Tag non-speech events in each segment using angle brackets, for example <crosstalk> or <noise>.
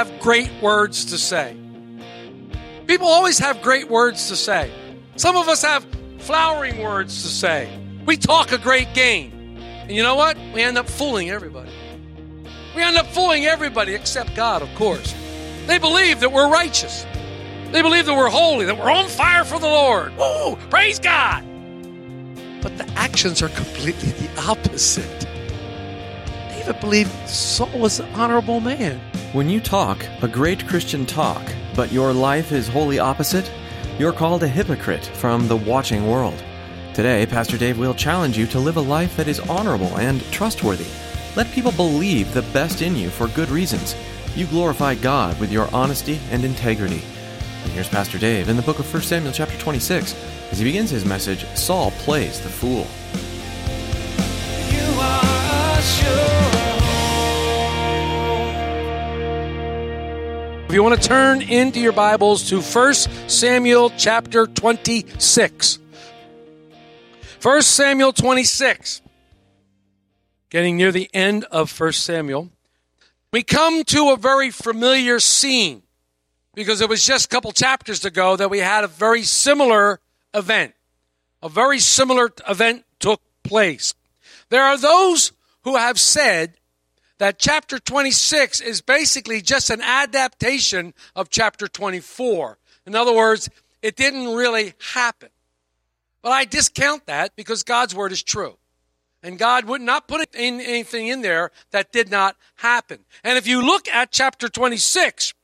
Have great words to say. People always have great words to say. Some of us have flowering words to say. We talk a great game. And you know what? We end up fooling everybody. We end up fooling everybody except God, of course. They believe that we're righteous. They believe that we're holy, that we're on fire for the Lord. Woo! Praise God! But the actions are completely the opposite. David believed Saul was an honorable man. When you talk a great Christian talk, but your life is wholly opposite, you're called a hypocrite from the watching world. Today, Pastor Dave will challenge you to live a life that is honorable and trustworthy. Let people believe the best in you for good reasons. You glorify God with your honesty and integrity. And here's Pastor Dave in the book of 1 Samuel chapter 26 as he begins his message, Saul plays the fool. If you want to turn into your Bibles to 1 Samuel chapter 26. 1 Samuel 26. Getting near the end of 1 Samuel. We come to a very familiar scene because it was just a couple chapters ago that we had a very similar event. A very similar event took place. There are those who have said that chapter 26 is basically just an adaptation of chapter 24. In other words, it didn't really happen. But I discount that because God's word is true. And God would not put in anything in there that did not happen. And if you look at chapter 26,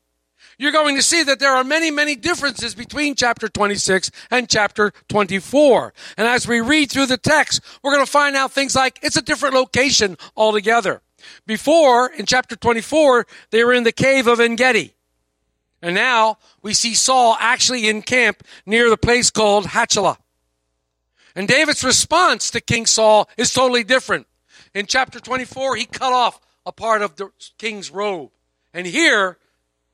you're going to see that there are many, many differences between chapter 26 and chapter 24. And as we read through the text, we're going to find out things like it's a different location altogether. Before, in chapter 24, they were in the cave of Engedi. And now we see Saul actually in camp near the place called Hachilah. And David's response to King Saul is totally different. In chapter 24, he cut off a part of the king's robe. And here,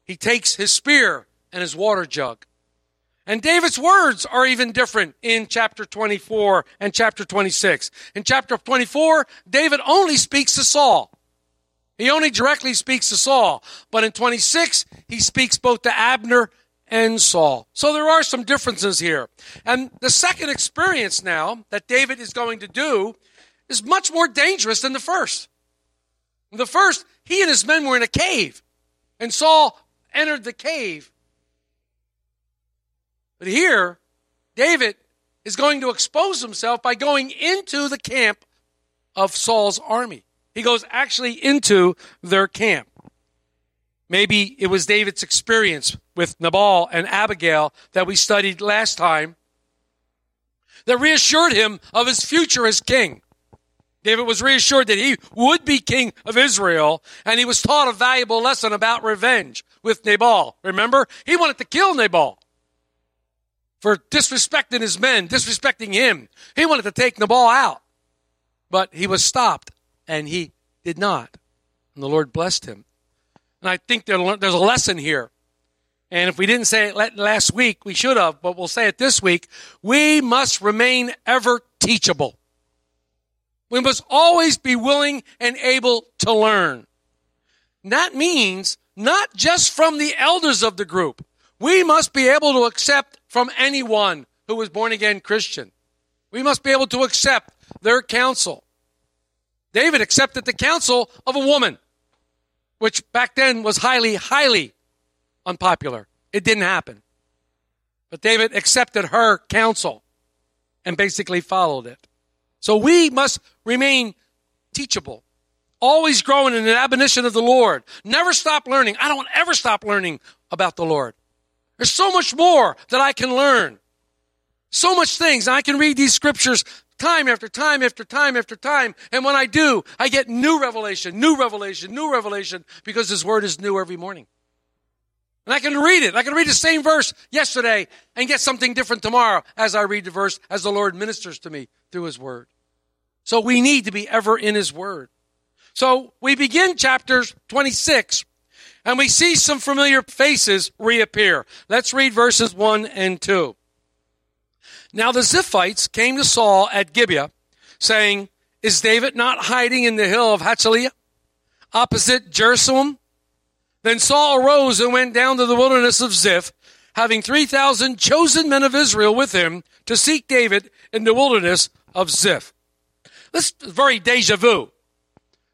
he takes his spear and his water jug. And David's words are even different in chapter 24 and chapter 26. In chapter 24, David only speaks to Saul. He only directly speaks to Saul. But in 26, he speaks both to Abner and Saul. So there are some differences here. And the second experience now that David is going to do is much more dangerous than the first. The first, he and his men were in a cave, and Saul entered the cave. But here, David is going to expose himself by going into the camp of Saul's army. He goes actually into their camp. Maybe it was David's experience with Nabal and Abigail that we studied last time that reassured him of his future as king. David was reassured that he would be king of Israel, and he was taught a valuable lesson about revenge with Nabal. Remember? He wanted to kill Nabal for disrespecting his men, disrespecting him. He wanted to take Nabal out, but he was stopped, and he did not. And the Lord blessed him. And I think there's a lesson here. And if we didn't say it last week, we should have, but we'll say it this week. We must remain ever teachable. We must always be willing and able to learn. And that means not just from the elders of the group. We must be able to accept from anyone who was born again Christian. We must be able to accept their counsel. David accepted the counsel of a woman, which back then was highly, highly unpopular. It didn't happen. But David accepted her counsel and basically followed it. So we must remain teachable, always growing in an admonition of the Lord. Never stop learning. I don't ever stop learning about the Lord. There's so much more that I can learn. So much things. I can read these scriptures time after time after time after time. And when I do, I get new revelation, new revelation, new revelation because His Word is new every morning. And I can read it. I can read the same verse yesterday and get something different tomorrow as I read the verse as the Lord ministers to me through His Word. So we need to be ever in His Word. So we begin chapter 26 and we see some familiar faces reappear. Let's read verses 1 and 2. Now the Ziphites came to Saul at Gibeah, saying, Is David not hiding in the hill of Hachilah, opposite Jerusalem? Then Saul arose and went down to the wilderness of Ziph, having 3,000 chosen men of Israel with him to seek David in the wilderness of Ziph. This is very deja vu.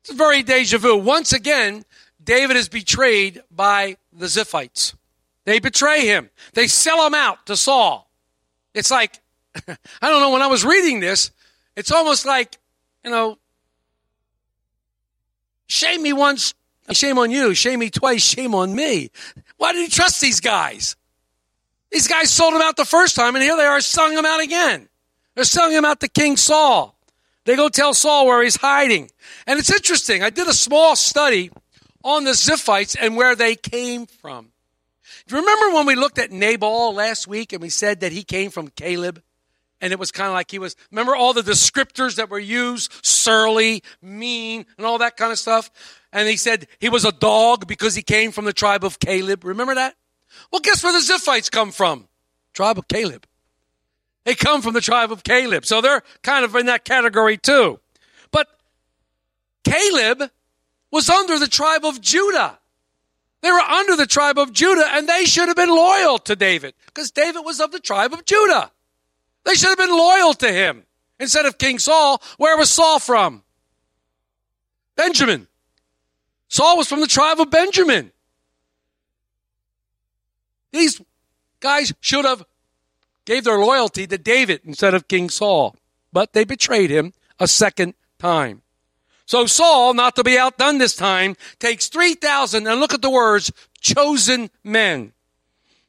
It's very deja vu. Once again, David is betrayed by the Ziphites. They betray him. They sell him out to Saul. It's like, <laughs> I don't know, when I was reading this, it's almost like, you know, shame me once, shame on you. Shame me twice, shame on me. Why did he trust these guys? These guys sold him out the first time, and here they are selling him out again. They're selling him out to King Saul. They go tell Saul where he's hiding. And it's interesting. I did a small study on the Ziphites and where they came from. Do you remember when we looked at Nabal last week and we said that he came from Caleb? And it was kind of like he was, remember all the descriptors that were used? Surly, mean, and all that kind of stuff. And he said he was a dog because he came from the tribe of Caleb. Remember that? Well, guess where the Ziphites come from? Tribe of Caleb. They come from the tribe of Caleb. So they're kind of in that category too. But Caleb was under the tribe of Judah. They were under the tribe of Judah and they should have been loyal to David because David was of the tribe of Judah. They should have been loyal to him instead of King Saul. Where was Saul from? Benjamin. Saul was from the tribe of Benjamin. These guys should have gave their loyalty to David instead of King Saul, but they betrayed him a second time. So Saul, not to be outdone this time, takes 3,000 and look at the words, chosen men.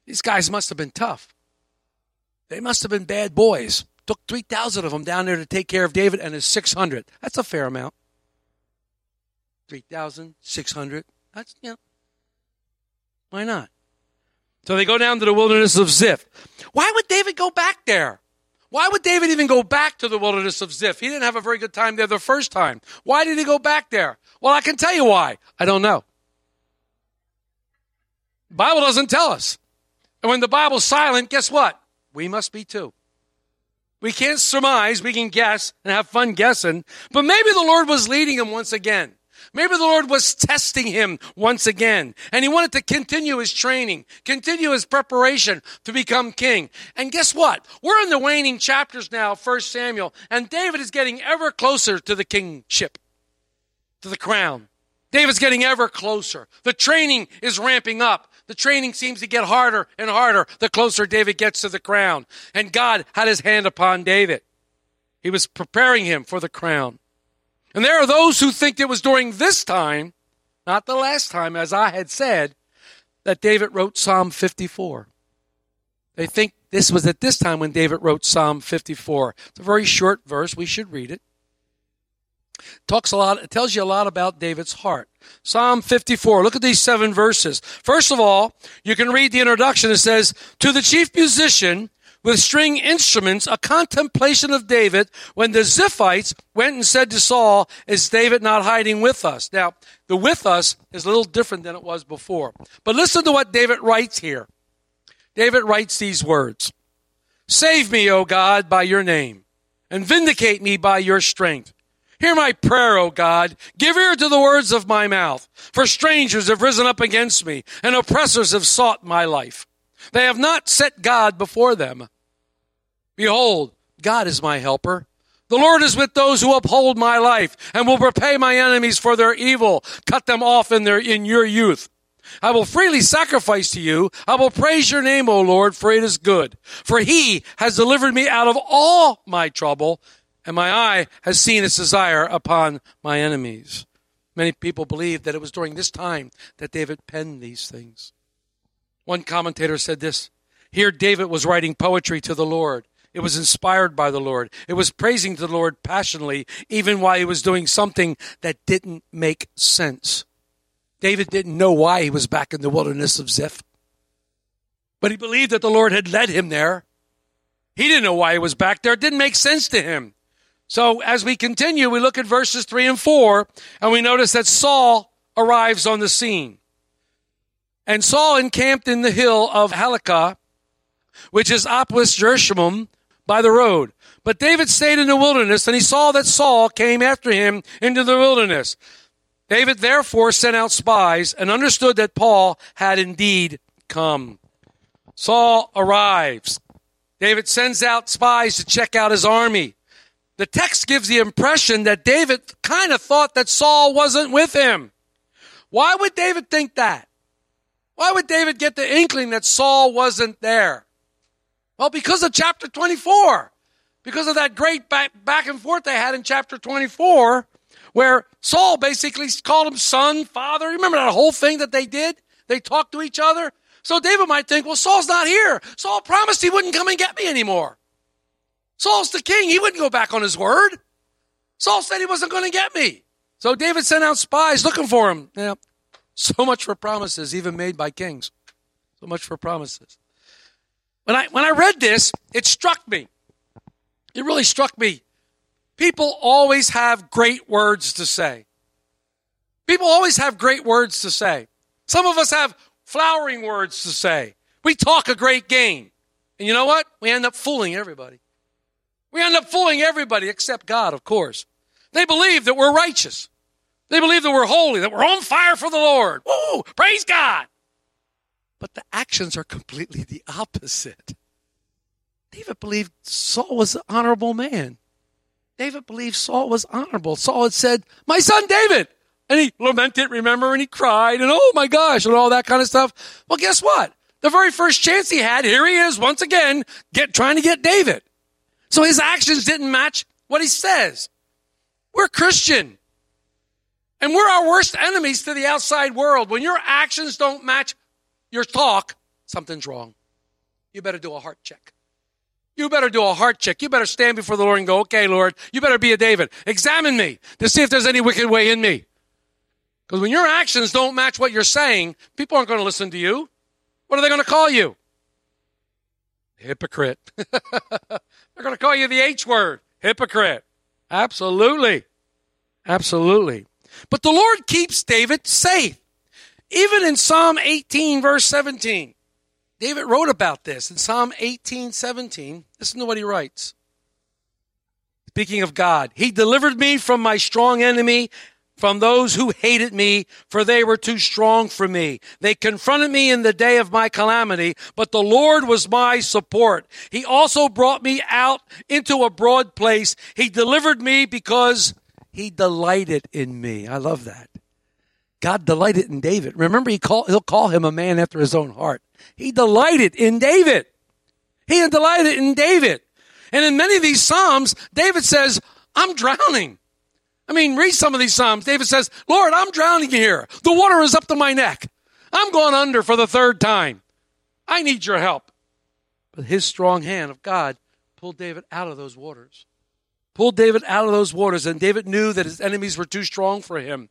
These guys must have been tough. They must have been bad boys. Took 3,000 of them down there to take care of David and his 600. That's a fair amount. 3,600. That's, you know, why not? So they go down to the wilderness of Ziph. Why would David go back there? Why would David even go back to the wilderness of Ziph? He didn't have a very good time there the first time. Why did he go back there? Well, I can tell you why. I don't know. The Bible doesn't tell us. And when the Bible's silent, guess what? We must be too. We can't surmise, we can guess and have fun guessing, but maybe the Lord was leading him once again. Maybe the Lord was testing him once again, and he wanted to continue his training, continue his preparation to become king. And guess what? We're in the waning chapters now, First Samuel, and David is getting ever closer to the kingship, to the crown. David's getting ever closer. The training is ramping up. The training seems to get harder and harder the closer David gets to the crown. And God had his hand upon David. He was preparing him for the crown. And there are those who think it was during this time, not the last time, as I had said, that David wrote Psalm 54. They think this was at this time when David wrote Psalm 54. It's a very short verse. We should read it. Talks a lot, it tells you a lot about David's heart. Psalm 54. Look at these seven verses. First of all, you can read the introduction. It says, To the chief musician, with string instruments, a contemplation of David when the Ziphites went and said to Saul, Is David not hiding with us? Now, the with us is a little different than it was before. But listen to what David writes here. David writes these words Save me, O God, by your name, and vindicate me by your strength. Hear my prayer, O God. Give ear to the words of my mouth. For strangers have risen up against me, and oppressors have sought my life. They have not set God before them. Behold, God is my helper. The Lord is with those who uphold my life and will repay my enemies for their evil. Cut them off in their, in your youth. I will freely sacrifice to you. I will praise your name, O Lord, for it is good. For he has delivered me out of all my trouble, and my eye has seen its desire upon my enemies. Many people believe that it was during this time that David penned these things. One commentator said this Here David was writing poetry to the Lord. It was inspired by the Lord. It was praising the Lord passionately, even while he was doing something that didn't make sense. David didn't know why he was back in the wilderness of Ziph, but he believed that the Lord had led him there. He didn't know why he was back there. It didn't make sense to him. So as we continue, we look at verses three and four, and we notice that Saul arrives on the scene. And Saul encamped in the hill of Hachilah, which is opposite Jerusalem by the road. But David stayed in the wilderness, and he saw that Saul came after him into the wilderness. David therefore sent out spies and understood that Saul had indeed come. Saul arrives. David sends out spies to check out his army. The text gives the impression that David kind of thought that Saul wasn't with him. Why would David think that? Why would David get the inkling that Saul wasn't there? Well, because of chapter 24. Because of that great back, back and forth they had in chapter 24, where Saul basically called him son, father. Remember that whole thing that they did? They talked to each other. So David might think, well, Saul's not here. Saul promised he wouldn't come and get me anymore. Saul's the king. He wouldn't go back on his word. Saul said he wasn't going to get me. So David sent out spies looking for him. Yeah. So much for promises, even made by kings. So much for promises. When I, when I read this, it struck me. It really struck me. People always have great words to say. People always have great words to say. Some of us have flowering words to say. We talk a great game. And you know what? We end up fooling everybody. We end up fooling everybody except God, of course. They believe that we're righteous. They believe that we're holy, that we're on fire for the Lord. Woo! Praise God. But the actions are completely the opposite. David believed Saul was an honorable man. David believed Saul was honorable. Saul had said, My son David. And he lamented, remember, and he cried, and oh my gosh, and all that kind of stuff. Well, guess what? The very first chance he had, here he is once again, get trying to get David. So his actions didn't match what he says. We're Christian. And we're our worst enemies to the outside world. When your actions don't match your talk, something's wrong. You better do a heart check. You better do a heart check. You better stand before the Lord and go, okay, Lord, you better be a David. Examine me to see if there's any wicked way in me. Because when your actions don't match what you're saying, people aren't going to listen to you. What are they going to call you? Hypocrite. <laughs> They're going to call you the H word. Hypocrite. Absolutely. Absolutely. But the Lord keeps David safe. Even in Psalm 18, verse 17, David wrote about this. In Psalm 18, 17, listen to what he writes. Speaking of God, He delivered me from my strong enemy, from those who hated me, for they were too strong for me. They confronted me in the day of my calamity, but the Lord was my support. He also brought me out into a broad place. He delivered me because he delighted in me. I love that. God delighted in David. Remember, he call, he'll call him a man after his own heart. He delighted in David. He delighted in David. And in many of these Psalms, David says, I'm drowning. I mean, read some of these Psalms. David says, Lord, I'm drowning here. The water is up to my neck. I'm going under for the third time. I need your help. But his strong hand of God pulled David out of those waters. Pulled David out of those waters. And David knew that his enemies were too strong for him.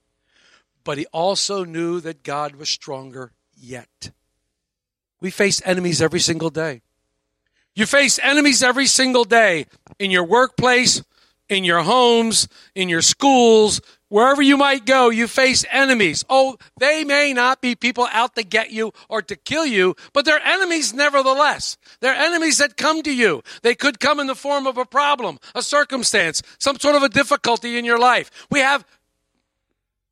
But he also knew that God was stronger yet. We face enemies every single day. You face enemies every single day in your workplace, in your homes, in your schools, wherever you might go, you face enemies. Oh, they may not be people out to get you or to kill you, but they're enemies nevertheless. They're enemies that come to you. They could come in the form of a problem, a circumstance, some sort of a difficulty in your life. We have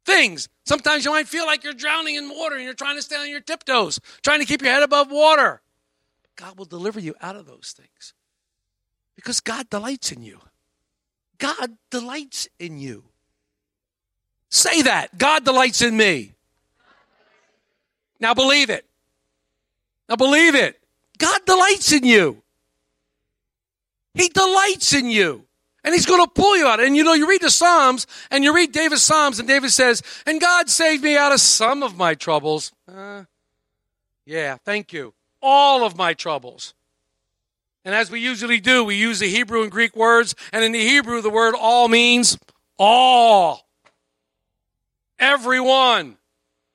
things. Sometimes you might feel like you're drowning in water and you're trying to stay on your tiptoes, trying to keep your head above water. God will deliver you out of those things because God delights in you. God delights in you. Say that. God delights in me. Now believe it. Now believe it. God delights in you. He delights in you. And he's going to pull you out. And you know, you read the Psalms and you read David's Psalms, and David says, And God saved me out of some of my troubles. Uh, yeah, thank you all of my troubles. And as we usually do, we use the Hebrew and Greek words. And in the Hebrew, the word all means all. Everyone.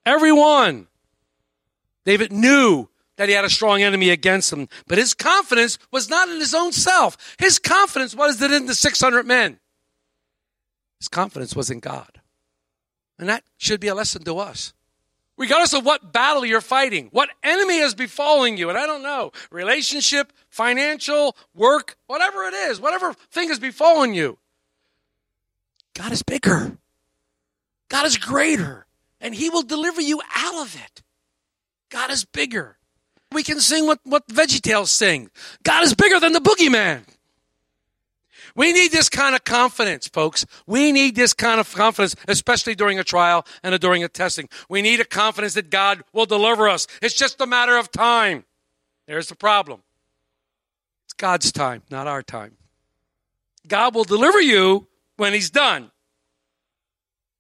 Everyone. David knew that he had a strong enemy against him, but his confidence was not in his own self. His confidence was in the 600 men. His confidence was in God. And that should be a lesson to us. Regardless of what battle you're fighting, what enemy is befalling you, and I don't know, relationship, financial, work, whatever it is, whatever thing is befalling you, God is bigger. God is greater, and He will deliver you out of it. God is bigger. We can sing what, what VeggieTales sing. God is bigger than the boogeyman. We need this kind of confidence, folks. We need this kind of confidence, especially during a trial and during a testing. We need a confidence that God will deliver us. It's just a matter of time. There's the problem. It's God's time, not our time. God will deliver you when He's done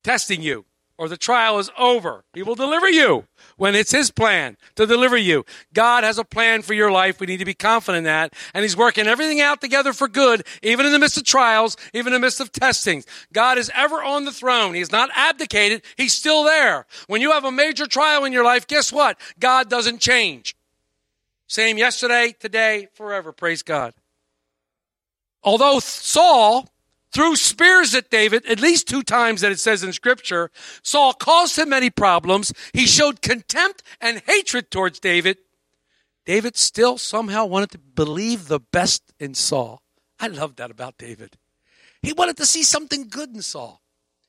testing you or the trial is over. He will deliver you when it's His plan to deliver you. God has a plan for your life. We need to be confident in that. And He's working everything out together for good, even in the midst of trials, even in the midst of testings. God is ever on the throne. He has not abdicated. He's still there. When you have a major trial in your life, guess what? God doesn't change. Same yesterday, today, forever. Praise God. Although Saul threw spears at David at least two times that it says in scripture. Saul caused him many problems. He showed contempt and hatred towards David. David still somehow wanted to believe the best in Saul. I love that about David. He wanted to see something good in Saul.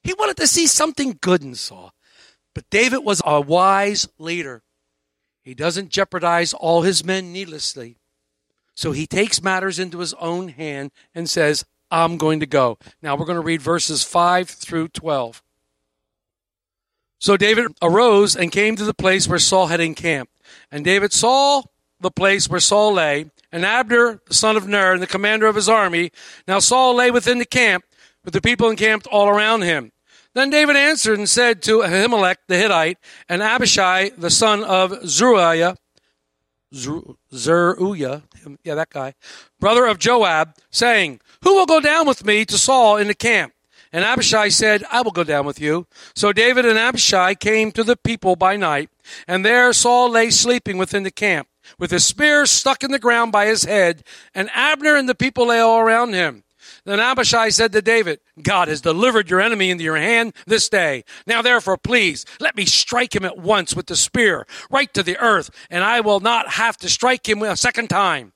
He wanted to see something good in Saul. But David was a wise leader. He doesn't jeopardize all his men needlessly. So he takes matters into his own hand and says, I'm going to go. Now we're going to read verses 5 through 12. So David arose and came to the place where Saul had encamped. And David saw the place where Saul lay, and Abner, the son of Ner, and the commander of his army. Now Saul lay within the camp, with the people encamped all around him. Then David answered and said to Ahimelech the Hittite, and Abishai, the son of Zeruiah, Zeruiah, yeah, that guy, brother of Joab, saying, Who will go down with me to Saul in the camp? And Abishai said, I will go down with you. So David and Abishai came to the people by night, and there Saul lay sleeping within the camp, with his spear stuck in the ground by his head, and Abner and the people lay all around him. Then Abishai said to David, God has delivered your enemy into your hand this day. Now therefore, please, let me strike him at once with the spear, right to the earth, and I will not have to strike him a second time.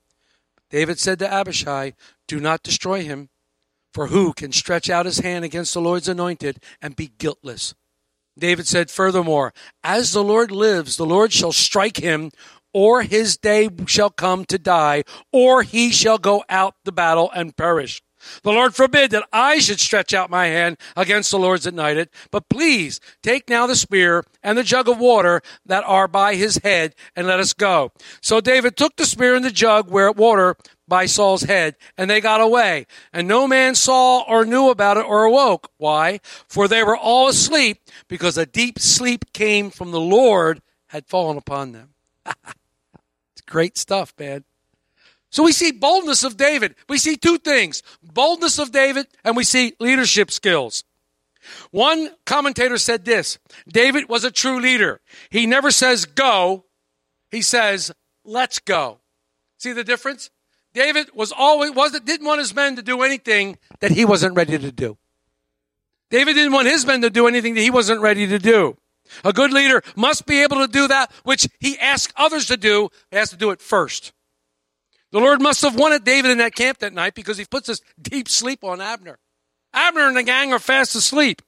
David said to Abishai, Do not destroy him, for who can stretch out his hand against the Lord's anointed and be guiltless? David said furthermore, As the Lord lives, the Lord shall strike him, or his day shall come to die, or he shall go out the battle and perish. The Lord forbid that I should stretch out my hand against the Lord's anointed, but please take now the spear and the jug of water that are by his head and let us go. So David took the spear and the jug where water by Saul's head, and they got away. And no man saw or knew about it or awoke. Why? For they were all asleep, because a deep sleep came from the Lord had fallen upon them. <laughs> it's great stuff, man. So we see boldness of David. We see two things boldness of David, and we see leadership skills. One commentator said this David was a true leader. He never says go, he says let's go. See the difference? David was always wasn't didn't want his men to do anything that he wasn't ready to do. David didn't want his men to do anything that he wasn't ready to do. A good leader must be able to do that which he asks others to do. He has to do it first. The Lord must have wanted David in that camp that night because he puts this deep sleep on Abner. Abner and the gang are fast asleep.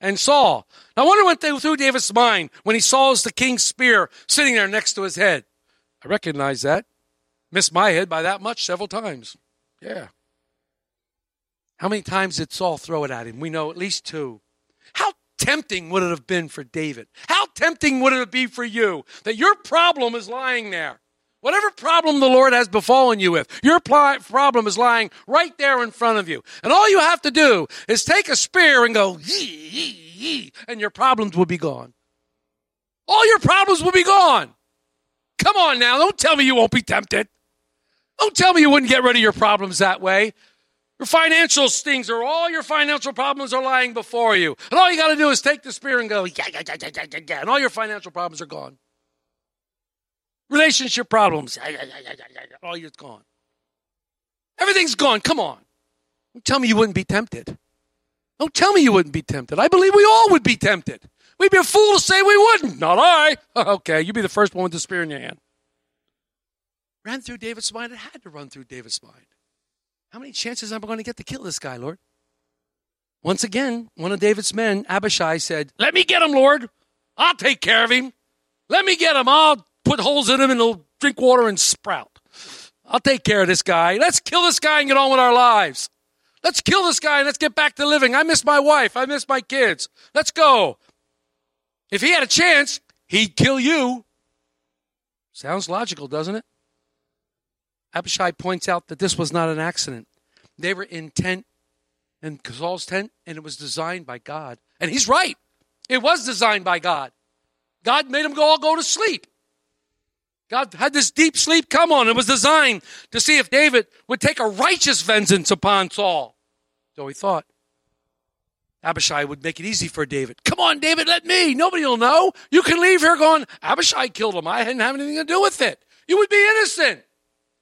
And Saul. I wonder what went through David's mind when he saw the king's spear sitting there next to his head. I recognize that. Missed my head by that much several times. Yeah. How many times did Saul throw it at him? We know at least two. How tempting would it have been for David? How tempting would it be for you that your problem is lying there? Whatever problem the Lord has befallen you with, your pl- problem is lying right there in front of you. And all you have to do is take a spear and go, yee, yee, yee, and your problems will be gone. All your problems will be gone. Come on now, don't tell me you won't be tempted. Don't tell me you wouldn't get rid of your problems that way. Your financial stings or all your financial problems are lying before you. And all you got to do is take the spear and go, yeah, yeah, yeah, yeah, yeah, yeah, and all your financial problems are gone. Relationship problems, all it's gone. Everything's gone. Come on. Don't tell me you wouldn't be tempted. Don't tell me you wouldn't be tempted. I believe we all would be tempted. We'd be a fool to say we wouldn't. Not I. <laughs> Okay, you'd be the first one with the spear in your hand. Ran through David's mind. It had to run through David's mind. How many chances am I going to get to kill this guy, Lord? Once again, one of David's men, Abishai, said, Let me get him, Lord. I'll take care of him. Let me get him. I'll put holes in him and he'll drink water and sprout. I'll take care of this guy. Let's kill this guy and get on with our lives. Let's kill this guy and let's get back to living. I miss my wife. I miss my kids. Let's go. If he had a chance, he'd kill you. Sounds logical, doesn't it? Abishai points out that this was not an accident. They were in tent, in Saul's tent, and it was designed by God. And he's right. It was designed by God. God made them all go to sleep. God had this deep sleep come on. It was designed to see if David would take a righteous vengeance upon Saul. So he thought. Abishai would make it easy for David. Come on, David, let me. Nobody will know. You can leave here going, Abishai killed him. I didn't have anything to do with it. You would be innocent.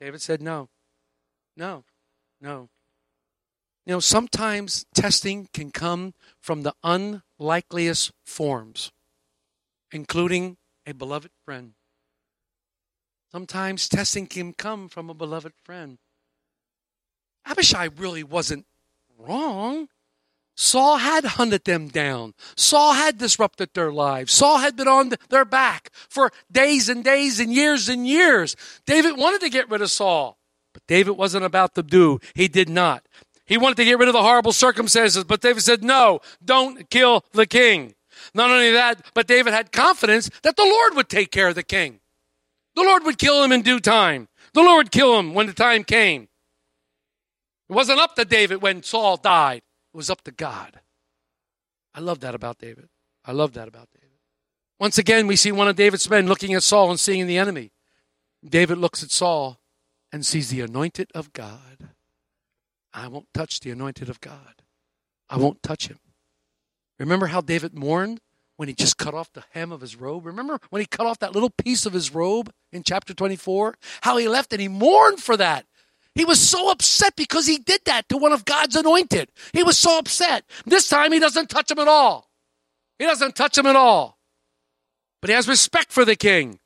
David said, No, no, no. You know, sometimes testing can come from the unlikeliest forms, including a beloved friend. Sometimes testing can come from a beloved friend. Abishai really wasn't wrong. Saul had hunted them down. Saul had disrupted their lives. Saul had been on their back for days and days and years and years. David wanted to get rid of Saul, but David wasn't about to do. He did not. He wanted to get rid of the horrible circumstances, but David said, no, don't kill the king. Not only that, but David had confidence that the Lord would take care of the king. The Lord would kill him in due time. The Lord would kill him when the time came. It wasn't up to David when Saul died. It was up to God. I love that about David. I love that about David. Once again, we see one of David's men looking at Saul and seeing the enemy. David looks at Saul and sees the anointed of God. I won't touch the anointed of God. I won't touch him. Remember how David mourned when he just cut off the hem of his robe? Remember when he cut off that little piece of his robe in chapter 24? How he left and he mourned for that. He was so upset because he did that to one of God's anointed. He was so upset. This time he doesn't touch him at all. He doesn't touch him at all. But he has respect for the king.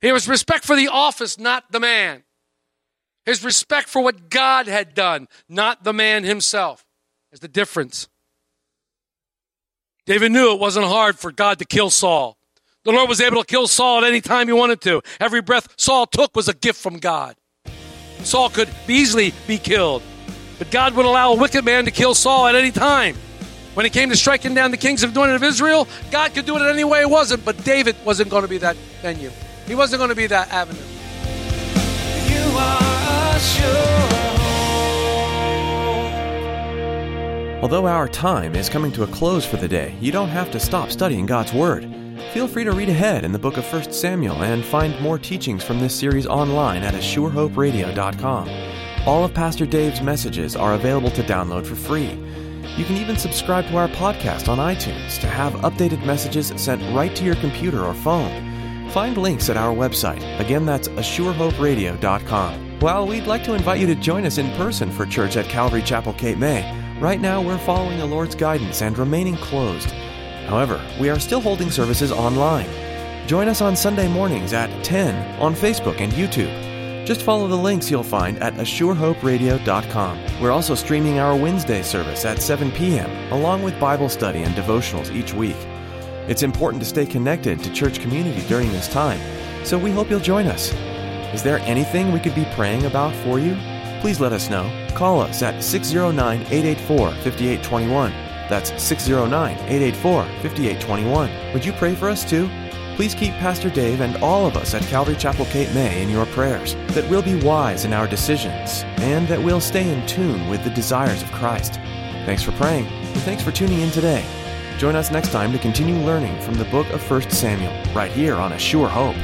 He has respect for the office, not the man. His respect for what God had done, not the man himself. Is the difference. David knew it wasn't hard for God to kill Saul. The Lord was able to kill Saul at any time he wanted to. Every breath Saul took was a gift from God. Saul could easily be killed. But God would allow a wicked man to kill Saul at any time. When it came to striking down the kings of anointed of Israel, God could do it in any way it wasn't, but David wasn't going to be that venue. He wasn't going to be that avenue. Although our time is coming to a close for the day, you don't have to stop studying God's Word. Feel free to read ahead in the book of 1 Samuel and find more teachings from this series online at ASureHopeRadio.com. All of Pastor Dave's messages are available to download for free. You can even subscribe to our podcast on iTunes to have updated messages sent right to your computer or phone. Find links at our website. Again, that's ASureHopeRadio.com. While we'd like to invite you to join us in person for church at Calvary Chapel Cape May, right now we're following the Lord's guidance and remaining closed. However, we are still holding services online. Join us on Sunday mornings at 10 on Facebook and YouTube. Just follow the links you'll find at ASureHopeRadio.com. We're also streaming our Wednesday service at 7 p.m., along with Bible study and devotionals each week. It's important to stay connected to church community during this time, so we hope you'll join us. Is there anything we could be praying about for you? Please let us know. Call us at 609 884 5821. That's 609 884 5821. Would you pray for us too? Please keep Pastor Dave and all of us at Calvary Chapel Cape May in your prayers, that we'll be wise in our decisions, and that we'll stay in tune with the desires of Christ. Thanks for praying, and thanks for tuning in today. Join us next time to continue learning from the book of 1 Samuel, right here on A Sure Hope.